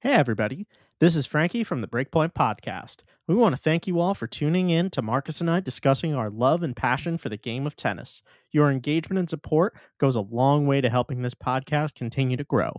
Hey, everybody. This is Frankie from the Breakpoint Podcast. We want to thank you all for tuning in to Marcus and I discussing our love and passion for the game of tennis. Your engagement and support goes a long way to helping this podcast continue to grow.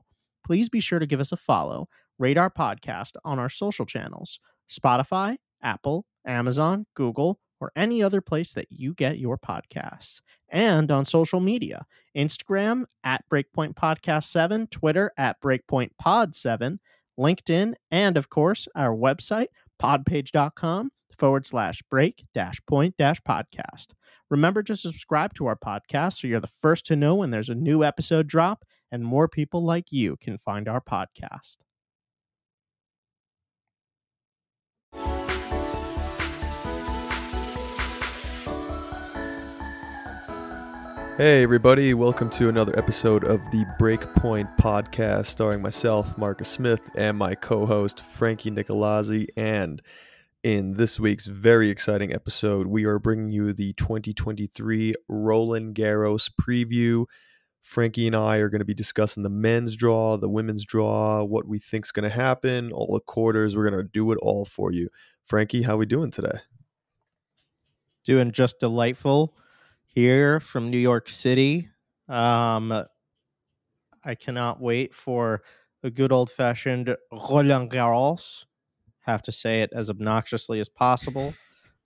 Please be sure to give us a follow, rate our podcast on our social channels Spotify, Apple, Amazon, Google, or any other place that you get your podcasts. And on social media Instagram at Breakpoint Podcast 7, Twitter at Breakpoint Pod 7, LinkedIn, and of course, our website, podpage.com forward slash break dash point dash podcast. Remember to subscribe to our podcast so you're the first to know when there's a new episode drop and more people like you can find our podcast. Hey, everybody, welcome to another episode of the Breakpoint Podcast, starring myself, Marcus Smith, and my co host, Frankie Nicolazzi. And in this week's very exciting episode, we are bringing you the 2023 Roland Garros preview. Frankie and I are going to be discussing the men's draw, the women's draw, what we think is going to happen, all the quarters. We're going to do it all for you. Frankie, how we doing today? Doing just delightful here from New York City. Um, I cannot wait for a good old fashioned Roland Garros. Have to say it as obnoxiously as possible.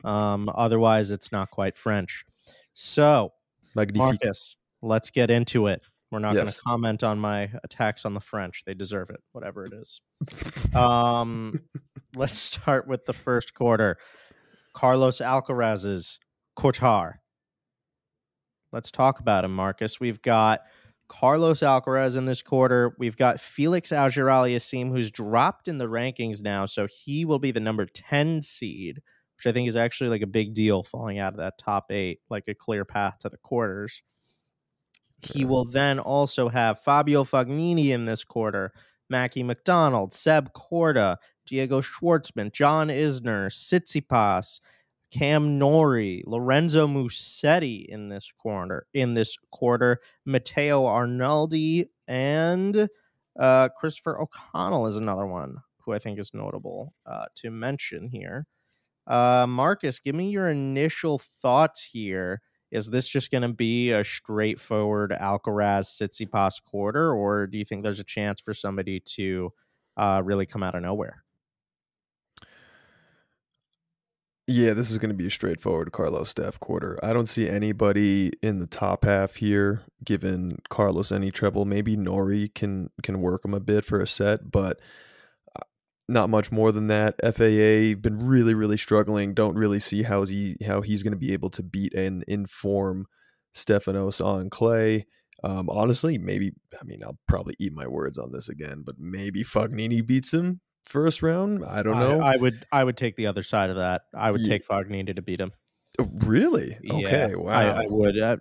Um, otherwise, it's not quite French. So, Magnifique. Marcus, let's get into it. We're not going to comment on my attacks on the French. They deserve it, whatever it is. Um, let's start with the first quarter. Carlos Alcaraz's quarter. Let's talk about him, Marcus. We've got Carlos Alcaraz in this quarter. We've got Felix Auger Aliassime, who's dropped in the rankings now, so he will be the number 10 seed, which I think is actually like a big deal falling out of that top eight, like a clear path to the quarters. He will then also have Fabio Fognini in this quarter, Mackie McDonald, Seb Corda, Diego Schwartzman, John Isner, Tsitsipas, Cam Norrie, Lorenzo Musetti in this corner, in this quarter, Matteo Arnaldi, and uh, Christopher O'Connell is another one who I think is notable uh, to mention here. Uh, Marcus, give me your initial thoughts here. Is this just going to be a straightforward Alcaraz Tsitsipas quarter, or do you think there's a chance for somebody to uh, really come out of nowhere? Yeah, this is going to be a straightforward Carlos Steph quarter. I don't see anybody in the top half here giving Carlos any trouble. Maybe Norrie can can work him a bit for a set, but uh, not much more than that. FAA been really really struggling. Don't really see how he how he's going to be able to beat and inform Stefanos on clay. Um, honestly, maybe I mean I'll probably eat my words on this again, but maybe Fognini beats him first round. I don't know. I, would I would take the other side of that. I would Ye- take Fognini to beat him. Oh, really? Yeah, Okay. Wow. I, I would. Uh,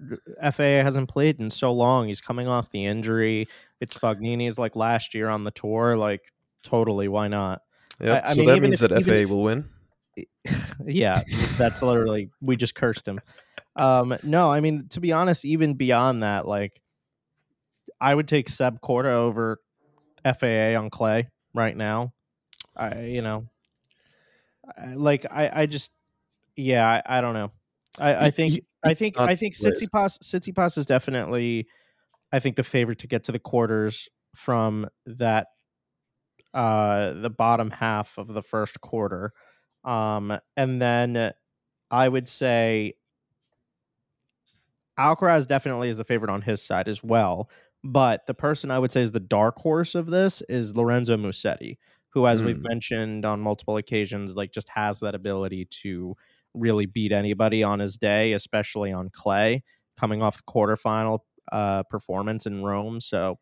FAA hasn't played in so long. He's coming off the injury. It's Fognini's like last year on the tour. Like totally, why not? I- I so mean, that means if- that even FA if- will win. yeah, that's literally we just cursed him. Um, no, I mean to be honest, even beyond that, like I would take Seb Corda over FAA on clay right now. I you know, I, like I I just yeah I, I don't know. I I think I think I think. Tsitsipas Tsitsipas is definitely I think the favorite to get to the quarters from that uh the bottom half of the first quarter. Um and then I would say Alcaraz definitely is the favorite on his side as well. But the person I would say is the dark horse of this is Lorenzo Musetti, who, as we've Mm. mentioned on multiple occasions, like just has that ability to really beat anybody on his day, especially on clay, coming off the quarterfinal uh, performance in Rome. So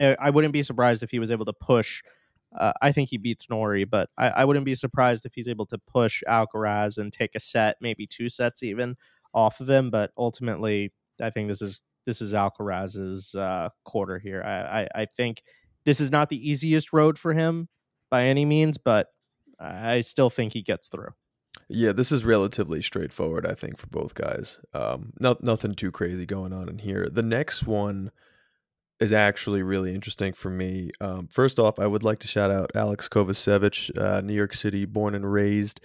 I I wouldn't be surprised if he was able to push. Uh, I think he beats Norrie, but I, I wouldn't be surprised if he's able to push Alcaraz and take a set, maybe two sets even off of him. But ultimately, I think this is this is Alcaraz's uh, quarter here. I, I I think this is not the easiest road for him by any means, but I still think he gets through. Yeah, this is relatively straightforward, I think, for both guys. Um, not nothing too crazy going on in here. The next one is actually really interesting for me. Um, first off, I would like to shout out Alex Kovacevic, uh, New York City born and raised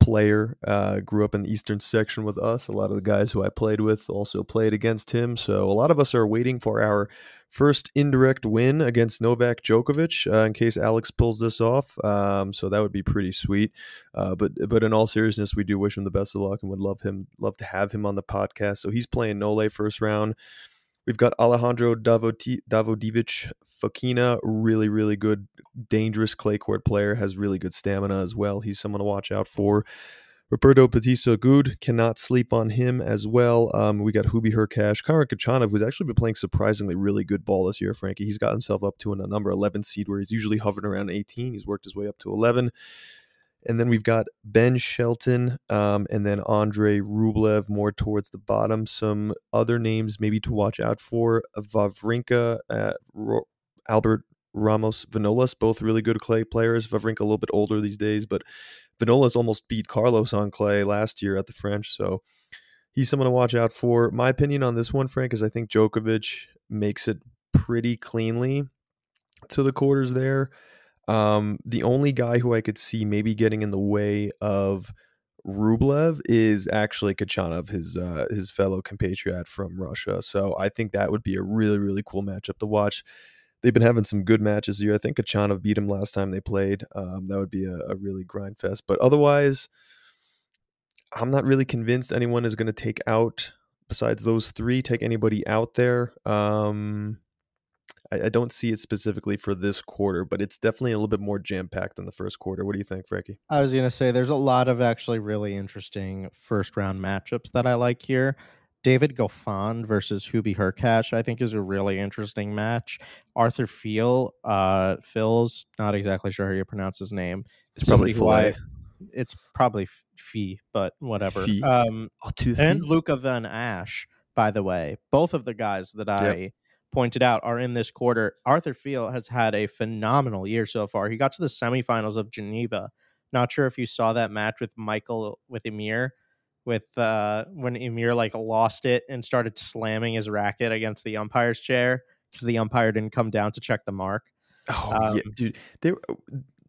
player. Uh, grew up in the Eastern section with us. A lot of the guys who I played with also played against him. So a lot of us are waiting for our first indirect win against Novak Djokovic uh, in case Alex pulls this off. Um, so that would be pretty sweet. Uh, but but in all seriousness, we do wish him the best of luck and would love him love to have him on the podcast. So he's playing Nole first round. We've got Alejandro Davoti- Davojevic Fokina, really, really good, dangerous clay court player, has really good stamina as well. He's someone to watch out for. Roberto Bautista Agut cannot sleep on him as well. Um, we got Hubi Hurkacz, Karen Khachanov, who's actually been playing surprisingly really good ball this year, Frankie. He's got himself up to a number 11 seed where he's usually hovering around 18. He's worked his way up to 11. And then we've got Ben Shelton um, and then Andre Rublev more towards the bottom. Some other names maybe to watch out for Wawrinka, uh, Ro- Albert Ramos, Vinolas, both really good clay players. Wawrinka a little bit older these days, but Vinolas almost beat Carlos on clay last year at the French. So he's someone to watch out for. My opinion on this one, Frank, is I think Djokovic makes it pretty cleanly to the quarters there. Um, the only guy who I could see maybe getting in the way of Rublev is actually Khachanov, his uh, his fellow compatriot from Russia. So I think that would be a really really cool matchup to watch. They've been having some good matches here. I think Khachanov beat him last time they played. Um, that would be a, a really grind fest. But otherwise, I'm not really convinced anyone is going to take out besides those three. Take anybody out there. Um, I, I don't see it specifically for this quarter, but it's definitely a little bit more jam packed than the first quarter. What do you think, Frankie? I was going to say there's a lot of actually really interesting first round matchups that I like here. David Goffin versus Hubi Hurkacz, I think, is a really interesting match. Arthur Feel, uh, Phil's not exactly sure how you pronounce his name. It's probably Somebody It's probably Fee, but whatever. Fee. Um, Oh, and Luca Van Assche, by the way, both of the guys that I pointed out are in this quarter. Arthur Fils has had a phenomenal year so far. He got to the semifinals of Geneva. Not sure if you saw that match with Michael with Emir, with uh, when Emir like lost it and started slamming his racket against the umpire's chair because the umpire didn't come down to check the mark. Oh Um, yeah, dude. There.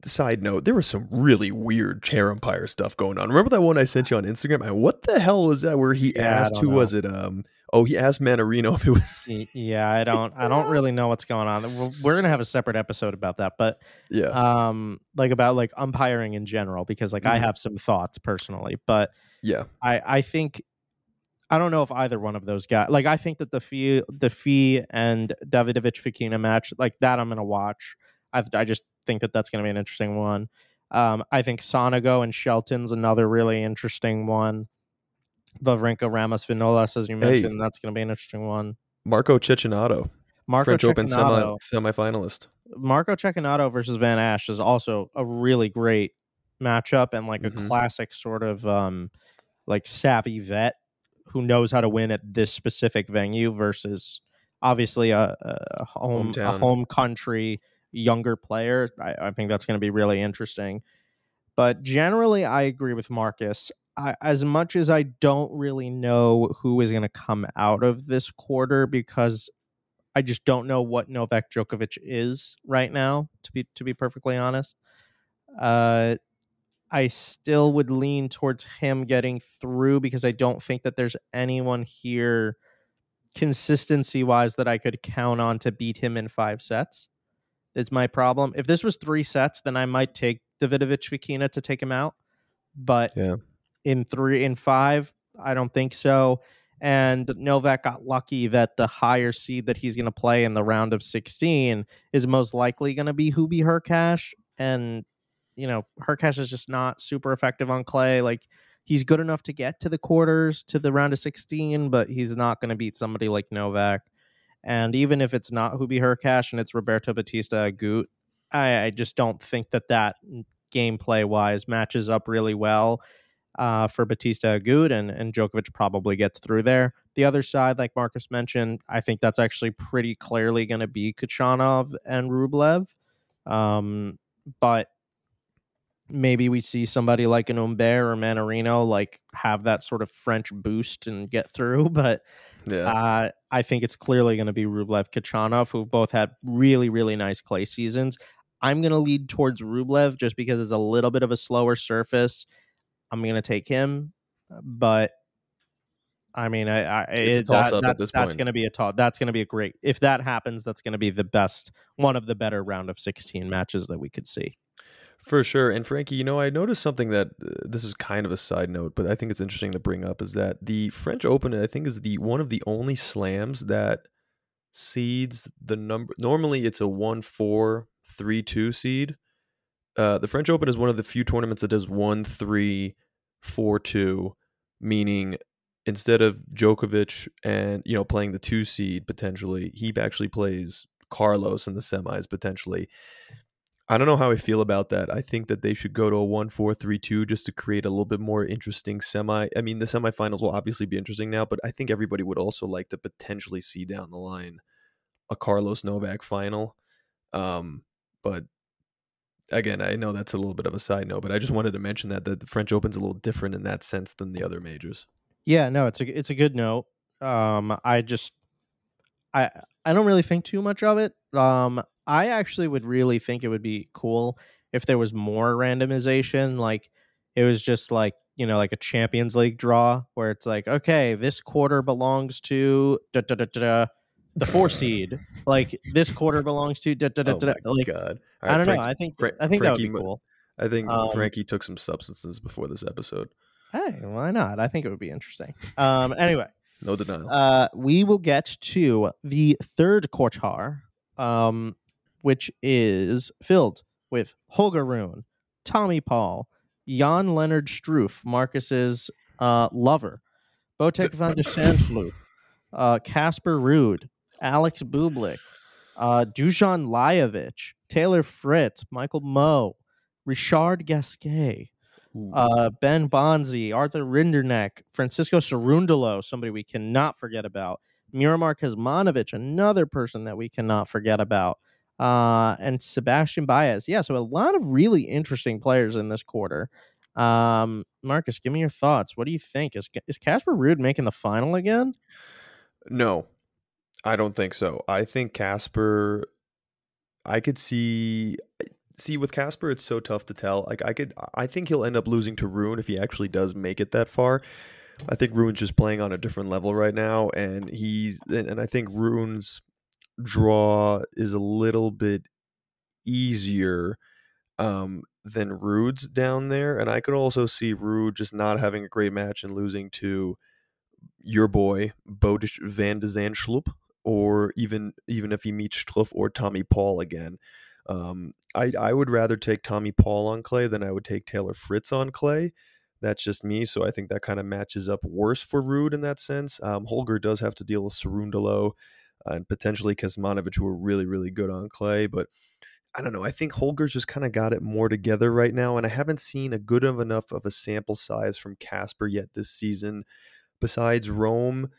Side note: There was some really weird chair umpire stuff going on. Remember that one I sent you on Instagram? And what the hell was that? Where he Yeah, asked, who was it? Um. Oh, he asked Mannarino if it was. Yeah, I don't, I don't really know what's going on. We're- We're gonna have a separate episode about that, but Yeah. um, like about like umpiring in general, because like I Mhm. have some thoughts personally, but yeah. I I think I don't know if either one of those guys like I think that the fee the fee and Davidovich Fokina match like that I'm gonna watch. I I just think that that's gonna be an interesting one. Um, I think Sonego and Shelton's another really interesting one. Wawrinka Ramos Vinolas, as you Hey. mentioned, that's gonna be an interesting one. Marco Cecchinato, Marco French Open semi semifinalist. Marco Cecchinato versus Van Assche is also a really great matchup and like a Mhm. classic sort of um like savvy vet who knows how to win at this specific venue versus obviously a, a home a home country younger player. I, I think that's going to be really interesting. But generally, I agree with Marcus. I, as much as I don't really know who is going to come out of this quarter because I just don't know what Novak Djokovic is right now. To be to be perfectly honest, uh, I still would lean towards him getting through because I don't think that there's anyone here consistency wise that I could count on to beat him in five sets. Is my problem. If this was three sets, then I might take Davidovich Fokina to take him out. But Yeah. in three in five, I don't think so. And Novak got lucky that the higher seed that he's going to play in the round of 16 is most likely going to be Hubi Hurkacz. And, you know, Hurkacz is just not super effective on clay. Like, he's good enough to get to the quarters, to the round of 16, but he's not going to beat somebody like Novak. And even if it's not Hubi Hurkacz and it's Roberto Batista Agut, I, I just don't think that that gameplay wise matches up really well uh, for Batista Agut, and, and Djokovic probably gets through there. The other side, like Marcus mentioned, I think that's actually pretty clearly going to be Khachanov and Rublev. Um, but maybe we see somebody like an Humbert or Mannarino like have that sort of French boost and get through. But Yeah. Uh, I think it's clearly going to be Rublev Khachanov, who both had really, really nice clay seasons. I'm going to lead towards Rublev just because it's a little bit of a slower surface. I'm going to take him, but I mean, I, I It's a it, that, that- this that's going to be a toss. That's going to be a great. If that happens, that's going to be the best, one of the better round of 16 matches that we could see. For sure. And Frankie, you know, I noticed something that uh, this is kind of a side note, but I think it's interesting to bring up is that the French Open, I think, is the one of the only slams that seeds the number. Normally, it's a one four three two seed. Uh, the French Open is one of the few tournaments that does one three four two, meaning instead of Djokovic and you know playing the two seed potentially, he actually plays Carlos in the semis potentially. I don't know how I feel about that. I think that they should go to a 1 4 3 2 just to create a little bit more interesting semi. I mean, the semifinals will obviously be interesting now, but I think everybody would also like to potentially see down the line a Carlos Novak final. Um, but again, I know that's a little bit of a side note, but I just wanted to mention that, that the French Open's a little different in that sense than the other majors. Yeah, no, it's a it's a good note. Um, I just I I don't really think too much of it. Um, I actually would really think it would be cool if there was more randomization. Like it was just like you know like a Champions League draw where it's like okay, this quarter belongs to da, da, da, the four seed. Like this quarter belongs to da, da, da, Oh da, my like God. All I don't know. I think Fra- I think that would Frankie be cool. I think Um, Frankie took some substances before this episode. Hey, why not? I think it would be interesting. Um, anyway. No denial. Uh, we will get to the third quartar, um, which is filled with Holger Rune, Tommy Paul, Jan Leonard Struff, Marcus's uh, lover, Botic van de Zandschulp, uh, Casper Ruud, Alex Bublik, uh, Dusan Lajovic, Taylor Fritz, Michael Mmoh, Richard Gasquet, uh, Ben Bonzi, Arthur Rinderknech, Francisco Cerundolo, somebody we cannot forget about, Miomir Kecmanovic, another person that we cannot forget about, uh, and Sebastian Baez. Yeah, so a lot of really interesting players in this quarter. Um, Marcus, give me your thoughts. What do you think? Is is Casper Ruud making the final again? No, I don't think so. I think Casper. I could see. See, with Casper, it's so tough to tell. Like, I could. I think he'll end up losing to Rune if he actually does make it that far. I think Rune's just playing on a different level right now, and he's and, and I think Rune's draw is a little bit easier um, than Ruud's down there, and I could also see Ruud just not having a great match and losing to your boy Botic Van de Zandschulp, or even even if he meets Struff or Tommy Paul again. Um, I I would rather take Tommy Paul on clay than I would take Taylor Fritz on clay. That's just me, so I think that kind of matches up worse for Ruud in that sense. Um, Holger does have to deal with Cerundolo uh, and potentially Kecmanovic, who are really really good on clay, but I don't know. I think Holger's just kind of got it more together right now, and I haven't seen a good of enough of a sample size from Casper yet this season. Besides Rome,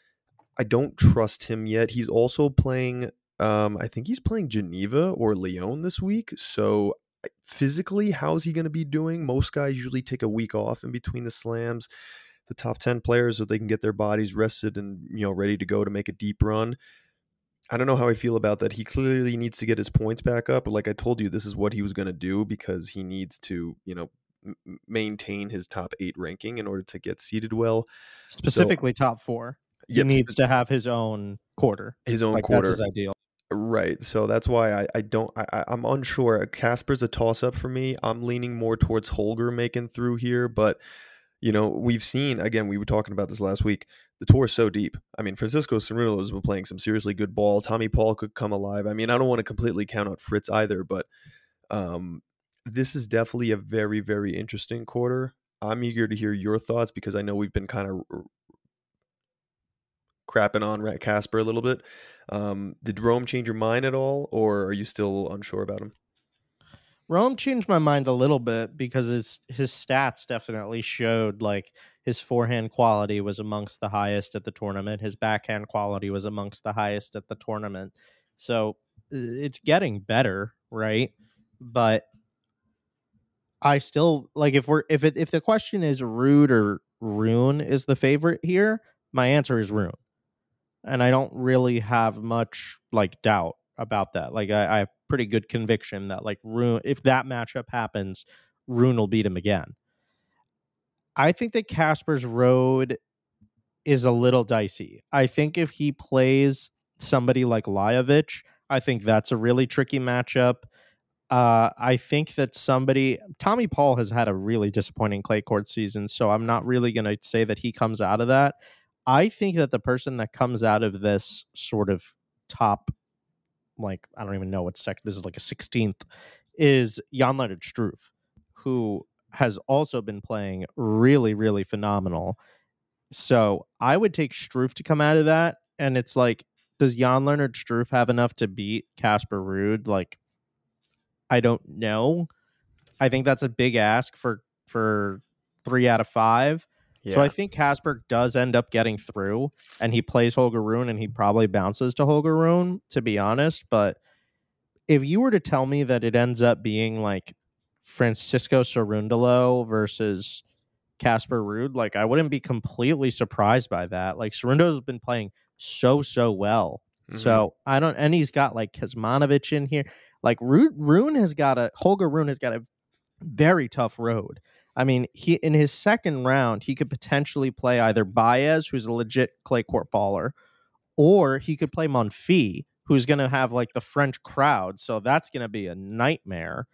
I don't trust him yet. He's also playing. Um, I think he's playing Geneva or Lyon this week. So physically, how's he going to be doing? Most guys usually take a week off in between the slams. The top ten players, so they can get their bodies rested and you know ready to go to make a deep run. I don't know how I feel about that. He clearly needs to get his points back up. Like I told you, this is what he was going to do because he needs to, you know, m- maintain his top eight ranking in order to get seated well. Specifically, top four. He Yep, needs to have his own quarter. his own Like quarter. that's his ideal. Right. So that's why I, I don't I, I- I'm unsure. Casper's a toss up for me. I'm leaning more towards Holger making through here, but you know, we've seen again, we were talking about this last week. The tour is so deep. I mean, Francisco Cerruto has been playing some seriously good ball. Tommy Paul could come alive. I mean, I don't want to completely count out Fritz either, but um this is definitely a very, very interesting quarter. I'm eager to hear your thoughts because I know we've been kind of crapping on Rat Casper a little bit. Um, did Rome change your mind at all, or are you still unsure about him? Rome changed my mind a little bit because his his stats definitely showed like his forehand quality was amongst the highest at the tournament. His backhand quality was amongst the highest at the tournament. So it's getting better, right? But I still like if we're if it if the question is Ruud or Rune is the favorite here, my answer is Rune. and I don't really have much like doubt about that. Like I, I have pretty good conviction that like Rune, if that matchup happens, Rune will beat him again. I think that Casper's road is a little dicey. I think if he plays somebody like Lajovic, I think that's a really tricky matchup. Uh, I think that somebody, Tommy Paul has had a really disappointing clay court season, so I'm not really going to say that he comes out of that. I think that the person that comes out of this sort of top, like, I don't even know what second, this is like a 16th, is Jan Leonard Struff, who has also been playing really, really phenomenal. So I would take Struff to come out of that. And it's like, does Jan Leonard Struff have enough to beat Casper Ruud? Like, I don't know. I think that's a big ask for for three out of five. Yeah. So I think Casper does end up getting through, and he plays Holger Rune, and he probably bounces to Holger Rune, to be honest. But if you were to tell me that it ends up being like Francisco Cerundolo versus Casper Ruud, like I wouldn't be completely surprised by that. Like Cerundo's been playing so so well. Mm-hmm. So I don't, and he's got like Kecmanovic in here. Like Rune has got a Holger Rune has got a very tough road. I mean, he in his second round, he could potentially play either Baez, who's a legit clay court baller, or he could play Monfils, who's going to have like the French crowd. So that's going to be a nightmare.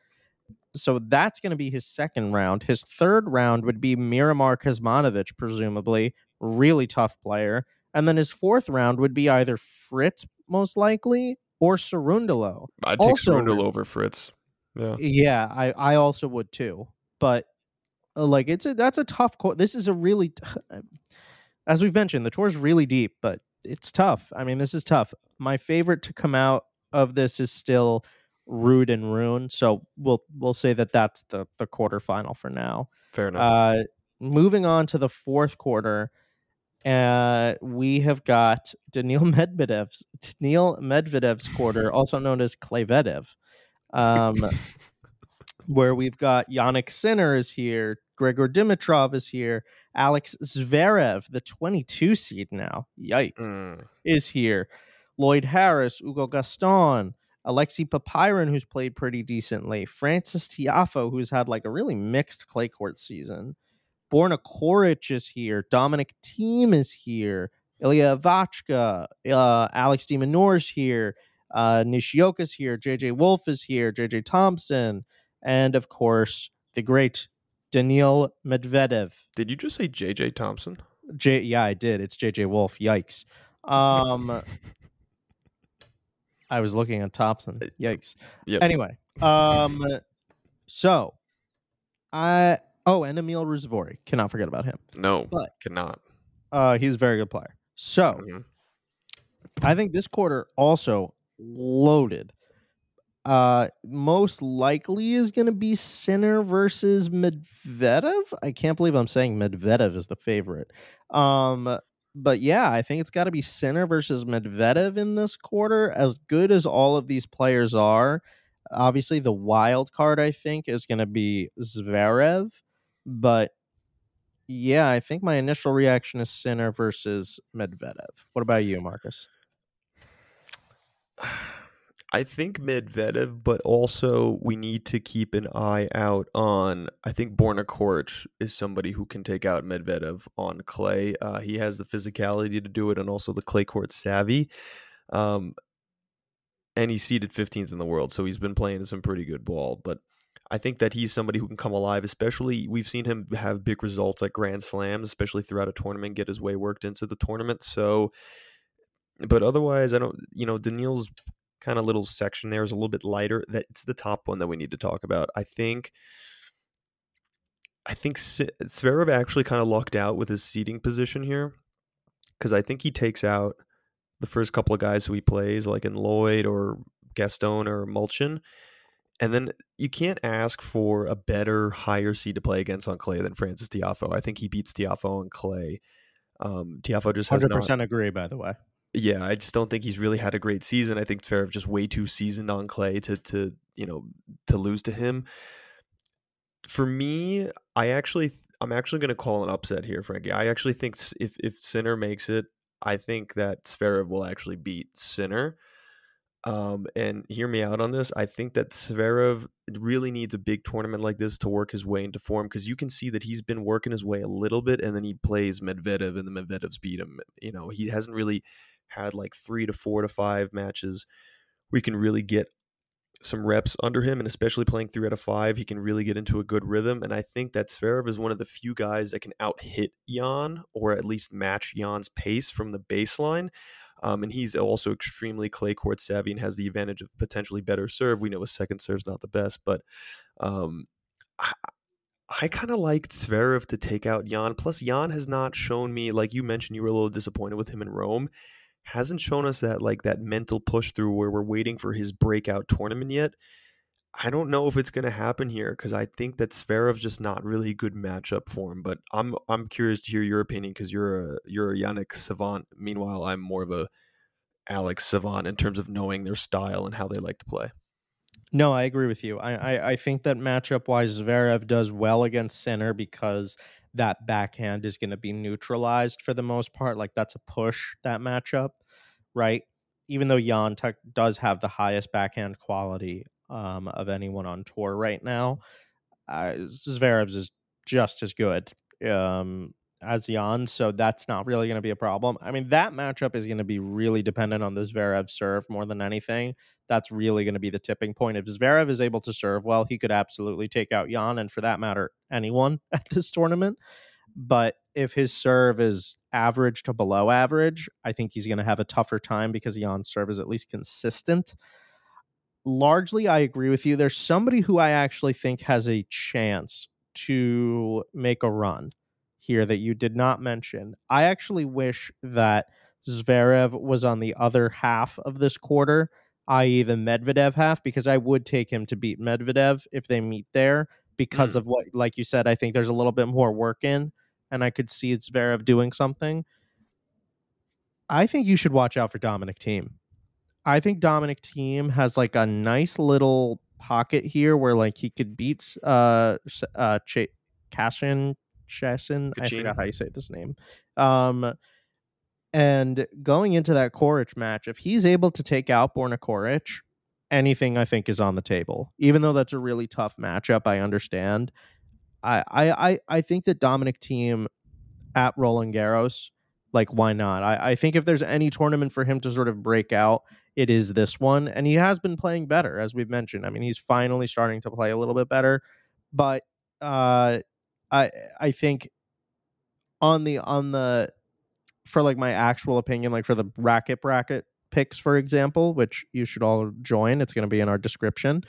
So that's going to be his second round. His third round would be Miroslav Kecmanovic, presumably, really tough player. And then his fourth round would be either Fritz, most likely, or Cerundolo. I'd take also, Cerundolo over Fritz. Yeah, yeah, I I also would too. But like it's a that's a tough court. This is a really, t- as we've mentioned, the tour is really deep, but it's tough. I mean, this is tough. My favorite to come out of this is still Ruud and Rune. So we'll we'll say that that's the the quarterfinal for now. Fair enough. Uh, moving on to the fourth quarter. Uh, we have got Daniil Medvedev's Daniil Medvedev's quarter, also known as Klayvedev, um, where we've got Jannik Sinner is here, Grigor Dimitrov is here, Alex Zverev, the 22 seed now, yikes, mm. is here, Lloyd Harris, Hugo Gaston, Alexei Popyrin, who's played pretty decently, Francis Tiafoe, who's had like a really mixed clay court season. Borna Coric is here. Dominic Thiem is here. Ilya Vachka, uh, Alex de Minaur is here. Uh, Nishioka's here. JJ Wolf is here. JJ Thompson. And of course, the great Daniil Medvedev. Did you just say JJ Thompson? J yeah, I did. It's JJ Wolf. Yikes. Um I was looking at Thompson. Uh, Yikes. Yep. Anyway, um so I Oh, and Emil Ruusuvuori. Cannot forget about him. No, but cannot. Uh, he's a very good player. So mm-hmm. I think this quarter also loaded. Uh, most likely is going to be Sinner versus Medvedev. I can't believe I'm saying Medvedev is the favorite. Um, but yeah, I think it's got to be Sinner versus Medvedev in this quarter. As good as all of these players are, obviously the wild card I think is going to be Zverev. But yeah, I think my initial reaction is Sinner versus Medvedev. What about you, Marcus? I think Medvedev, but also we need to keep an eye out on. I think Borna Coric is somebody who can take out Medvedev on clay. Uh, he has the physicality to do it, and also the clay court savvy. Um, and he's seeded 15th in the world, so he's been playing some pretty good ball. But I think that he's somebody who can come alive, especially we've seen him have big results at Grand Slams, especially throughout a tournament, get his way worked into the tournament. So, but otherwise, I don't, you know, Daniil's kind of little section there is a little bit lighter. That it's the top one that we need to talk about. I think. I think Zverev actually kind of lucked out with his seating position here because I think he takes out the first couple of guys who he plays, like in Lloyd or Gaston or Mulchin. And then you can't ask for a better, higher seed to play against on clay than Francis Tiafoe. I think he beats Tiafoe on clay. Um, Tiafoe just has 100% not, agree, by the way. Yeah, I just don't think he's really had a great season. I think Zverev just way too seasoned on clay to to you know to lose to him. For me, I actually I'm actually going to call an upset here, Frankie. I actually think if if Sinner makes it, I think that Zverev will actually beat Sinner. Um, and hear me out on this. I think that Zverev really needs a big tournament like this to work his way into form because you can see that he's been working his way a little bit, and then he plays Medvedev, and the Medvedev's beat him. You know, he hasn't really had like three to four to five matches we can really get some reps under him, and especially playing three out of five, he can really get into a good rhythm. And I think that Zverev is one of the few guys that can out hit Jan or at least match Jan's pace from the baseline. Um, and he's also extremely clay court savvy and has the advantage of potentially better serve. We know his second serve's not the best, but um, I, I kind of like Zverev to take out Jan. Plus, Jan has not shown me, like you mentioned, you were a little disappointed with him in Rome hasn't shown us that like that mental push through where we're waiting for his breakout tournament yet. I don't know if it's going to happen here because I think that Zverev's just not really a good matchup for him. But I'm I'm curious to hear your opinion because you're a you're a Jannik savant. Meanwhile, I'm more of a Alex savant in terms of knowing their style and how they like to play. No, I agree with you. I I, I think that matchup wise, Zverev does well against Sinner because that backhand is going to be neutralized for the most part. Like that's a push that matchup, right? Even though Jan Tech does have the highest backhand quality um, of anyone on tour right now, uh, Zverev's is just as good. Um, as Jan, so that's not really going to be a problem. I mean, that matchup is going to be really dependent on the Zverev serve more than anything. That's really going to be the tipping point. If Zverev is able to serve well, he could absolutely take out Jan, and for that matter, anyone at this tournament. But if his serve is average to below average, I think he's going to have a tougher time because Jan's serve is at least consistent. Largely, I agree with you. There's somebody who I actually think has a chance to make a run here that you did not mention. I actually wish that Zverev was on the other half of this quarter, i.e., the Medvedev half, because I would take him to beat Medvedev if they meet there because mm. of what, like you said, I think there's a little bit more work in, and I could see Zverev doing something. I think you should watch out for Dominic Thiem. I think Dominic Thiem has like a nice little pocket here where like he could beat uh uh Ch- Cashin Chesson. I forgot how you say this name. Um, and going into that Coric match, if he's able to take out Borna Coric, anything I think is on the table. Even though that's a really tough matchup, I understand. I I I I think that Dominic Thiem at Roland Garros, like why not? I, I think if there's any tournament for him to sort of break out, it is this one. And he has been playing better, as we've mentioned. I mean, he's finally starting to play a little bit better. But uh I I think on the on the for like my actual opinion, like for the racket bracket picks, for example, which you should all join. It's going to be in our description.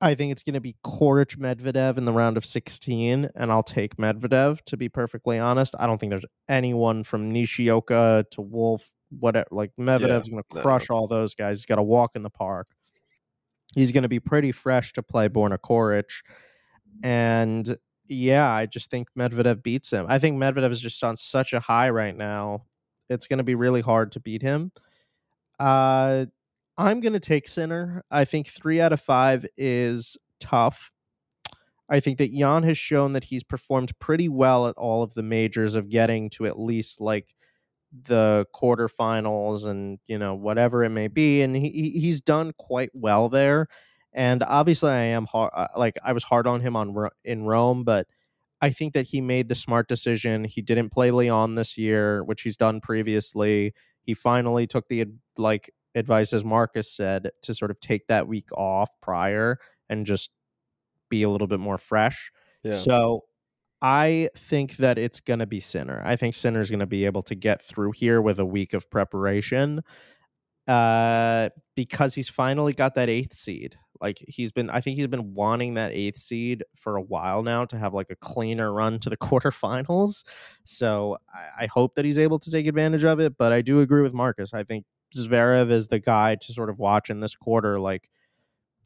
I think it's going to be Coric Medvedev in the round of 16, and I'll take Medvedev to be perfectly honest. I don't think there's anyone from Nishioka to Wolf, whatever. Like Medvedev's yeah, going to crush all those guys. He's got to walk in the park. He's going to be pretty fresh to play Borna Coric. And yeah, I just think Medvedev beats him. I think Medvedev is just on such a high right now. It's going to be really hard to beat him. Uh, I'm going to take Sinner. I think three out of five is tough. I think that Jan has shown that he's performed pretty well at all of the majors of getting to at least like the quarterfinals and you know whatever it may be, and he he's done quite well there. And obviously, I am hard. Uh, like I was hard on him on in Rome, but I think that he made the smart decision. He didn't play Lyon this year, which he's done previously. He finally took the like advice, as Marcus said, to sort of take that week off prior and just be a little bit more fresh. Yeah. So I think that it's going to be Sinner. I think Sinner is going to be able to get through here with a week of preparation uh, because he's finally got that eighth seed. Like he's been, I think he's been wanting that eighth seed for a while now to have like a cleaner run to the quarterfinals. So I, I hope that he's able to take advantage of it. But I do agree with Marcus. I think Zverev is the guy to sort of watch in this quarter. Like,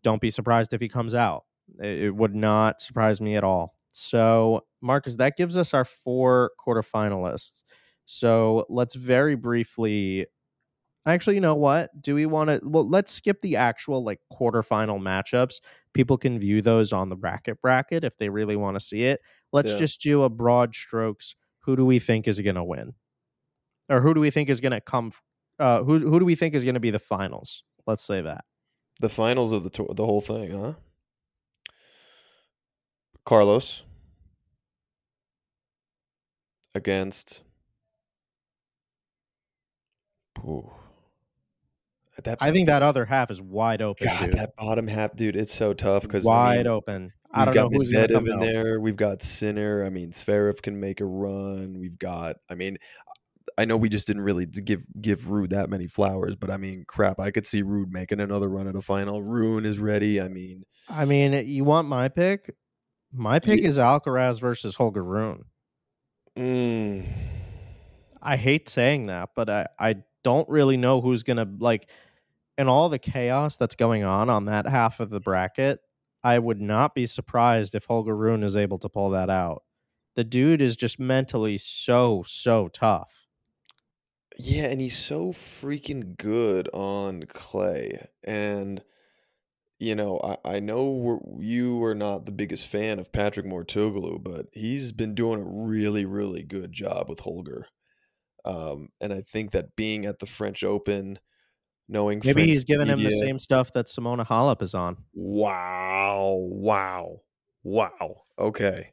don't be surprised if he comes out. It, it would not surprise me at all. So, Marcus, that gives us our four quarterfinalists. So let's very briefly Actually, you know what? Do we want to? Well, let's skip the actual like quarterfinal matchups. People can view those on the racket bracket if they really want to see it. Let's yeah. just do a broad strokes. Who do we think is going to win? or who do we think is going to come? Uh, who who do we think is going to be the finals? Let's say that The finals of the tour, the whole thing, huh? Carlos against. Ooh. That I think that other half is wide open, God, dude. that bottom half, dude, it's so tough because wide I mean, open. I don't know who's going to Medvedev come in out. there. We've got Sinner. I mean, Zverev can make a run. We've got. I mean, I know we just didn't really give give Ruud that many flowers, but I mean, crap, I could see Ruud making another run at a final. Rune is ready. I mean, I mean, you want my pick? My pick Ye- is Alcaraz versus Holger Rune. mm, I hate saying that, but I, I don't really know who's going to like in all the chaos that's going on on that half of the bracket. I would not be surprised if Holger Rune is able to pull that out. The dude is just mentally so so tough. yeah, and he's so freaking good on clay, and you know, I I know you are not the biggest fan of Patrick Mouratoglou, but he's been doing a really really good job with Holger. Um, and I think that being at the French Open, knowing Maybe French he's giving him the same stuff that Simona Halep is on. Wow! Wow! Wow! Okay,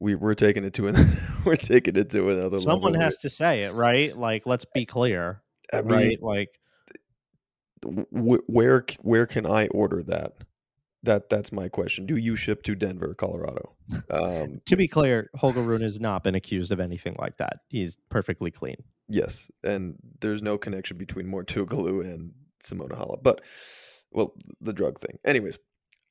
we we're taking it to an we're taking it to another Someone has to say it, right? Like, let's be clear, I mean, right? Like, where where can I order that? That that's my question. Do you ship to Denver, Colorado? Um, to be clear, Holger Rune has not been accused of anything like that. He's perfectly clean. yes, and there's no connection between Mouratoglou and Simona Halep, but well, the drug thing. Anyways,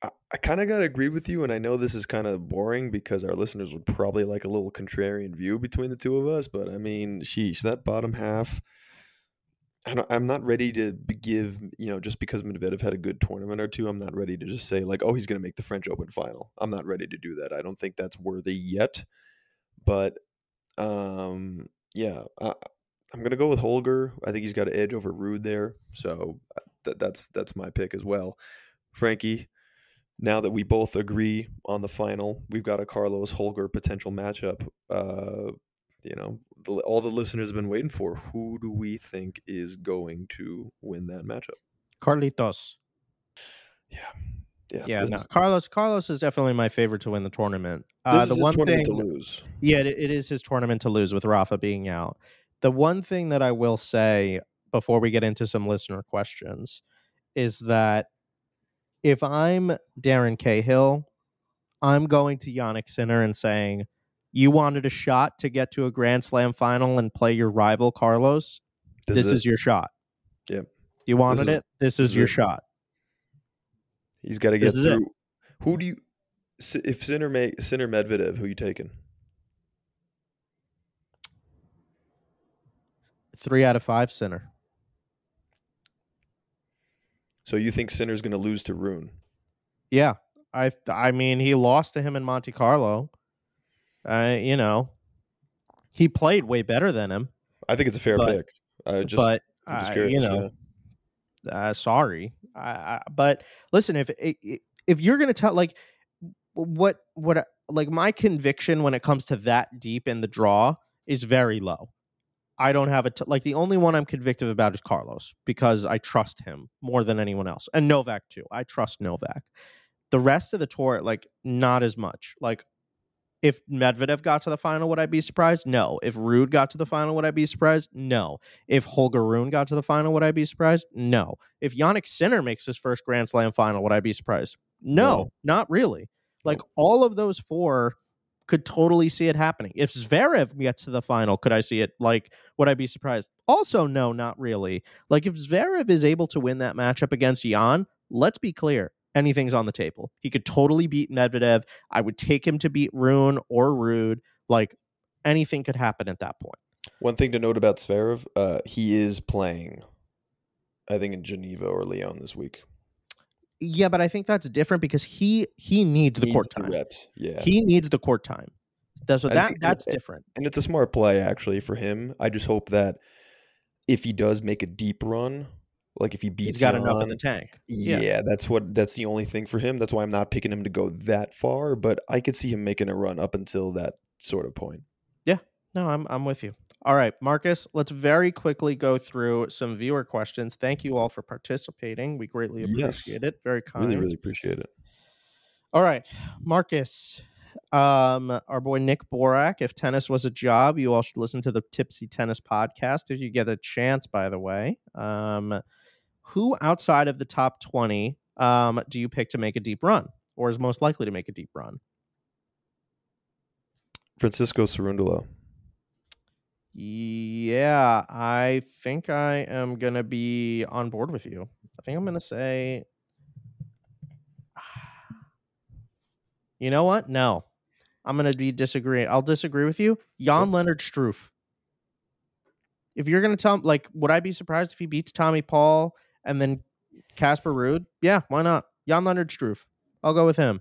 I, I kind of gotta agree with you, and I know this is kind of boring because our listeners would probably like a little contrarian view between the two of us. But I mean, sheesh, that bottom half. I I'm not ready to give, you know, just because Medvedev had a good tournament or two, I'm not ready to just say, like, oh, he's going to make the French Open final. I'm not ready to do that. I don't think that's worthy yet. But, um, yeah, I, I'm going to go with Holger. I think he's got an edge over Ruud there. So uh, that, that's that's my pick as well. Frankie, now that we both agree on the final, we've got a Carlos Holger potential matchup. Uh, you know, the, all the listeners have been waiting for. Who do we think is going to win that matchup? Carlitos. Yeah, yeah, Yeah, no, Carlos. Carlos is definitely my favorite to win the tournament. Uh, the his one tournament thing, to lose. yeah, it, it is his tournament to lose with Rafa being out. The one thing that I will say before we get into some listener questions is that if I'm Darren Cahill, I'm going to Jannik Sinner and saying, "You wanted a shot to get to a Grand Slam final and play your rival Carlos. This, is, it. your shot. Yep. You wanted is- it. This this is is your shot. He's got to get is it. through. Who do you? If Sinner may Sinner Medvedev, who you taking? Three out of five, Sinner. So you think Sinner's going to lose to Rune? Yeah, I I mean he lost to him in Monte Carlo. Uh, you know, he played way better than him, I think it's a fair But- pick. I just, but I'm just uh, curious. you know, uh, sorry. I, I, but listen, if if you're gonna tell like what what like my conviction when it comes to that deep in the draw is very low. I don't have a t- like the only one I'm convicted about is Carlos because I trust him more than anyone else, and Novak too. I trust Novak. The rest of the tour, like not as much. Like if Medvedev got to the final, would I be surprised? No. If Ruud got to the final, would I be surprised? No. If Holger Rune got to the final, would I be surprised? No. If Jannik Sinner makes his first Grand Slam final, would I be surprised? No, No. not really. Like all of those four could totally see it happening. If Zverev gets to the final, could I see it? Like, would I be surprised? Also, no, not really. Like, if Zverev is able to win that matchup against Jan, let's be clear, anything's on the table. He could totally beat Medvedev. I would take him to beat Rune or Ruud. Like, anything could happen at that point. One thing to note about Zverev, uh, he is playing, I think, in Geneva or Lyon this week. Yeah, but I think that's different because he he needs the Needs court the time. reps. Yeah, He needs the court time. That's so that that's different. and it's a smart play actually for him. I just hope that if he does make a deep run, like if he beats He's got enough in the tank. Yeah. yeah, that's what that's the only thing for him. That's why I'm not picking him to go that far, but I could see him making a run up until that sort of point. Yeah, no, I'm I'm with you. All right, Marcus, let's very quickly go through some viewer questions. Thank you all for participating. We greatly Yes. appreciate it. Very kind. Really, really appreciate it. All right, Marcus. Um, our boy Nick Borak. If tennis was a job, you all should listen to the Tipsy Tennis podcast if you get a chance. By the way, um, who outside of the top twenty um, do you pick to make a deep run, or is most likely to make a deep run? Francisco Cerundolo. Yeah, I think I am gonna be on board with you. I think I'm gonna say. You know what? No, I'm gonna be disagreeing. I'll disagree with you. Jan Lennard Struff. If you're gonna tell, like, would I be surprised if he beats Tommy Paul and then Casper Ruud? Yeah, why not? Jan Lennard Struff. I'll go with him.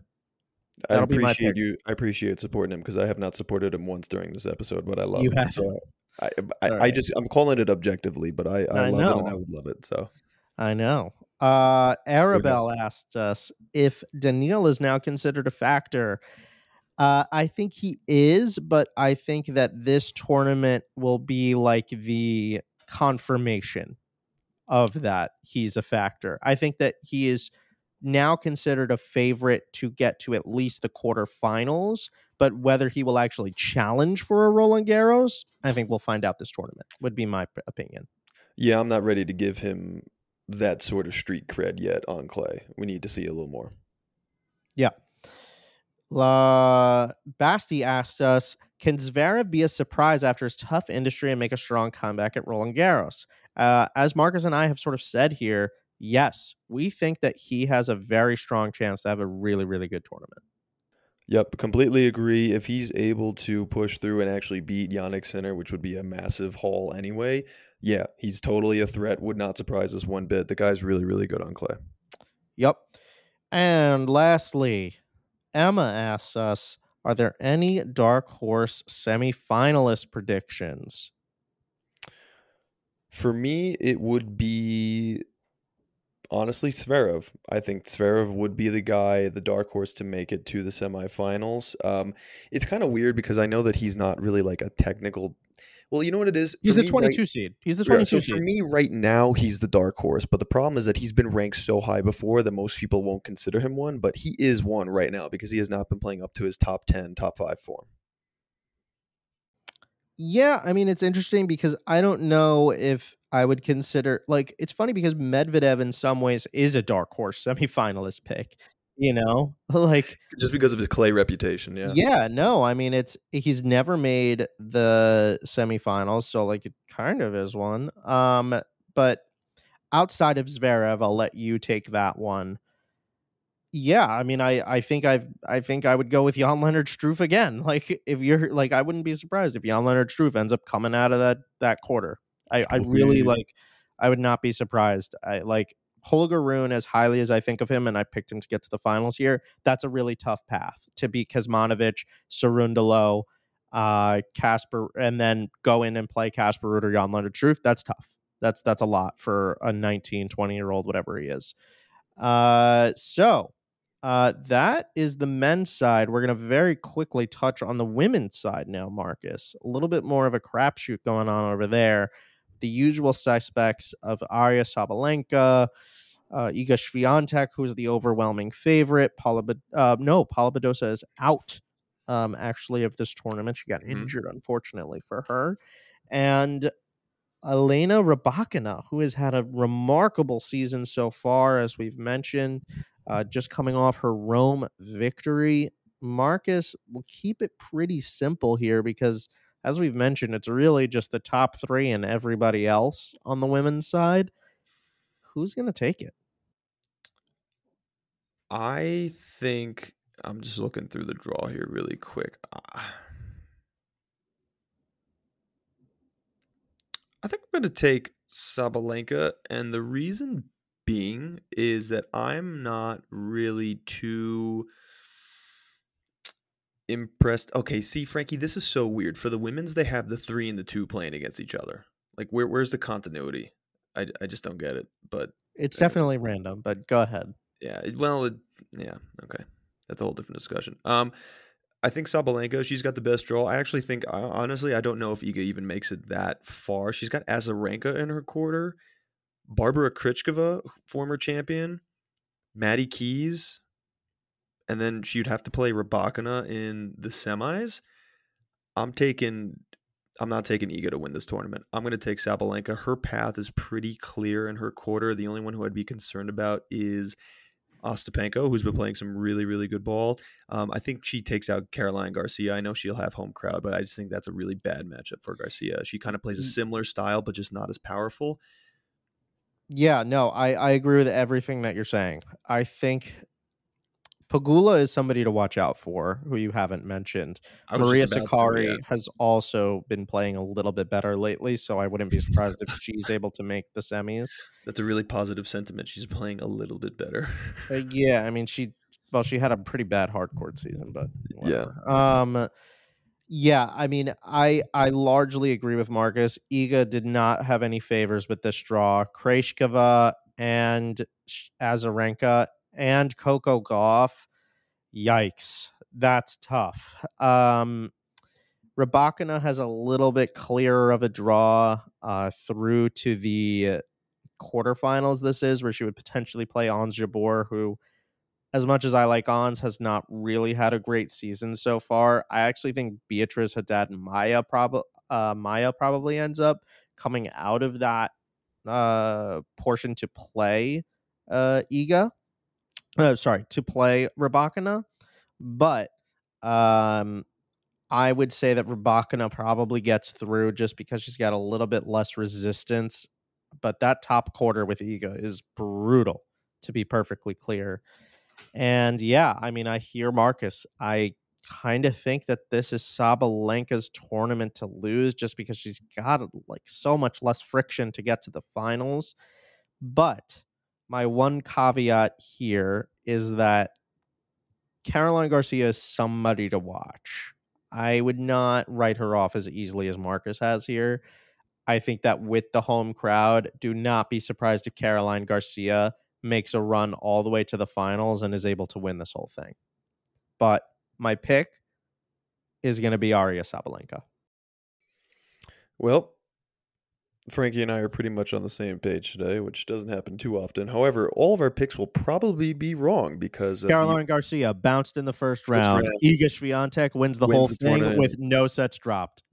I That'll appreciate you. I appreciate supporting him because I have not supported him once during this episode, but I love You him. haven't. So I, I, I just I'm calling it objectively, but I, I, I love it and I would love it. So I know. Uh Arabelle asked us if Daniil is now considered a factor. Uh I think he is, but I think that this tournament will be like the confirmation of that he's a factor. I think that he is now considered a favorite to get to at least the quarterfinals, but whether he will actually challenge for a Roland Garros, I think we'll find out this tournament. Would be my opinion. yeah, I'm not ready to give him that sort of street cred yet on clay. We need to see a little more. Yeah. La Basti asked us, can Zverev be a surprise after his tough industry and make a strong comeback at Roland Garros? Uh, as Marcus and I have sort of said here, yes, we think that he has a very strong chance to have a really, really good tournament. Yep, completely agree. If he's able to push through and actually beat Jannik Sinner, which would be a massive haul anyway, yeah, he's totally a threat. Would not surprise us one bit. The guy's really, really good on clay. Yep. And lastly, Emma asks us, are there any dark horse semifinalist predictions? For me, it would be honestly Zverev. I think Zverev would be the guy, the dark horse to make it to the semifinals. Um, it's kind of weird because I know that he's not really like a technical. Well, you know what it is. He's For the me, 22 right- seed. He's the Yeah, 22 so for me right now, he's the dark horse. But the problem is that he's been ranked so high before that most people won't consider him one. But he is one right now because he has not been playing up to his top ten, top five form. Yeah, I mean it's interesting because I don't know if I would consider like it's funny because Medvedev in some ways is a dark horse semifinalist pick. You know, like Just because of his clay reputation. Yeah. yeah. no, I mean it's he's never made the semifinals, so like it kind of is one. Um, but outside of Zverev, I'll let you take that one. Yeah, I mean, I I think I've I think I would go with Jan Lennard Struff again. Like if you're like, I wouldn't be surprised if Jan Lennard Struff ends up coming out of that that quarter. I I really like. I would not be surprised. I like Holger Rune as highly as I think of him, and I picked him to get to the finals here. That's a really tough path to beat Kecmanovic, Cerundolo, uh, Casper, and then go in and play Casper Ruud or Jan Leonard Struff. That's tough. That's that's a lot for a 19, 20 year old, whatever he is. Uh, so uh, that is the men's side. We're going to very quickly touch on the women's side now, Marcus. A little bit more of a crapshoot going on over there. The usual suspects of Aryna Sabalenka, uh, Iga Swiatek, who's the overwhelming favorite. Paula, uh, no, Paula Badosa is out. Um, actually, of this tournament, she got Mhm. injured, unfortunately for her, and Elena Rybakina, who has had a remarkable season so far, as we've mentioned, uh, just coming off her Rome victory. Marcus will keep it pretty simple here because, as we've mentioned, it's really just the top three and everybody else on the women's side. Who's going to take it? I think I'm just looking through the draw here really quick. Ah. I think I'm going to take Sabalenka, and the reason being is that I'm not really too impressed. Okay, see, Frankie, this is so weird. For the women's, they have the three and the two playing against each other. Like, where where's the continuity? I, I just don't get it. But It's Okay. definitely random, but go ahead. yeah, well, it, yeah, okay, that's a whole different discussion. Um, I think Sabalenka, she's got the best draw. I actually think, honestly, I don't know if Iga even makes it that far. She's got Azarenka in her quarter, Barbara Krejcikova, former champion, Maddie Keys, and then she'd have to play Rybakina in the semis. I'm taking I'm not taking Iga to win this tournament. I'm going to take Sabalenka. Her path is pretty clear in her quarter. The only one who I'd be concerned about is Ostapenko, who's been playing some really, really good ball. Um, I think she takes out Caroline Garcia. I know she'll have home crowd, but I just think that's a really bad matchup for Garcia. She kind of plays a mm. similar style, but just not as powerful. Yeah, no, I, I agree with everything that you're saying. I think Pegula is somebody to watch out for, who you haven't mentioned. Maria Sakkari yeah. has also been playing a little bit better lately, so I wouldn't be surprised if she's able to make the semis. That's a really positive sentiment. She's playing a little bit better. uh, yeah, I mean, she well, she had a pretty bad hard court season, but whatever. yeah. Um, yeah, I mean, I I largely agree with Marcus. Iga did not have any favors with this draw. Krejcikova and Azarenka and Coco Gauff. Yikes, that's tough. Um, Rybakina has a little bit clearer of a draw uh, through to the quarterfinals. This is where she would potentially play Ons who, as much as I like Ons, has not really had a great season so far. I actually think Beatriz Haddad Maia probably uh, Maia probably ends up coming out of that uh, portion to play uh, Iga uh, sorry, to play Rybakina, but um, I would say that Rybakina probably gets through just because she's got a little bit less resistance. But that top quarter with Iga is brutal, to be perfectly clear. And yeah, I mean, I hear Marcus. I kind of think that this is Sabalenka's tournament to lose just because she's got like so much less friction to get to the finals. But my one caveat here is that Caroline Garcia is somebody to watch. I would not write her off as easily as Marcus has here. I think that with the home crowd, do not be surprised if Caroline Garcia makes a run all the way to the finals and is able to win this whole thing. But my pick is going to be Aryna Sabalenka. Well, Frankie and I are pretty much on the same page today, which doesn't happen too often. However, all of our picks will probably be wrong because Caroline the, Garcia bounced in the first, first round. round. Iga Swiatek wins the wins whole the thing with no sets dropped.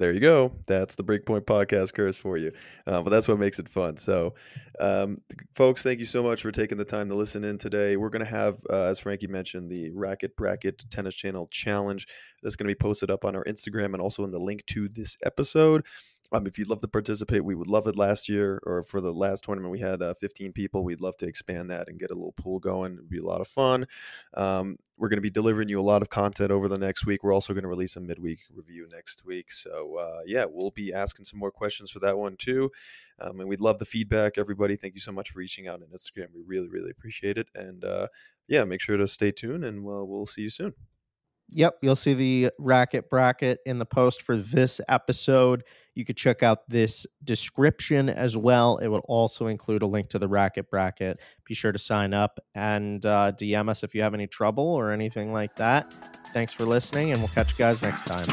There you go. That's the Breakpoint Podcast curse for you. Uh, but that's what makes it fun. So, um, folks, thank you so much for taking the time to listen in today. We're going to have, uh, as Frankie mentioned, the Racket Bracket Tennis Channel Challenge that's going to be posted up on our Instagram and also in the link to this episode. Um, if you'd love to participate, we would love it. Last year or for the last tournament, we had uh, 15 people. We'd love to expand that and get a little pool going. It'd be a lot of fun. Um, we're going to be delivering you a lot of content over the next week. We're also going to release a midweek review next week. So uh, yeah, we'll be asking some more questions for that one too. Um, and we'd love the feedback, everybody. Thank you so much for reaching out on Instagram. We really, really appreciate it. And uh, yeah, make sure to stay tuned, and we'll, we'll see you soon. Yep, you'll see the racket bracket in the post for this episode. You could check out this description as well. It will also include a link to the racket bracket. Be sure to sign up and uh, DM us if you have any trouble or anything like that. Thanks for listening, and we'll catch you guys next time.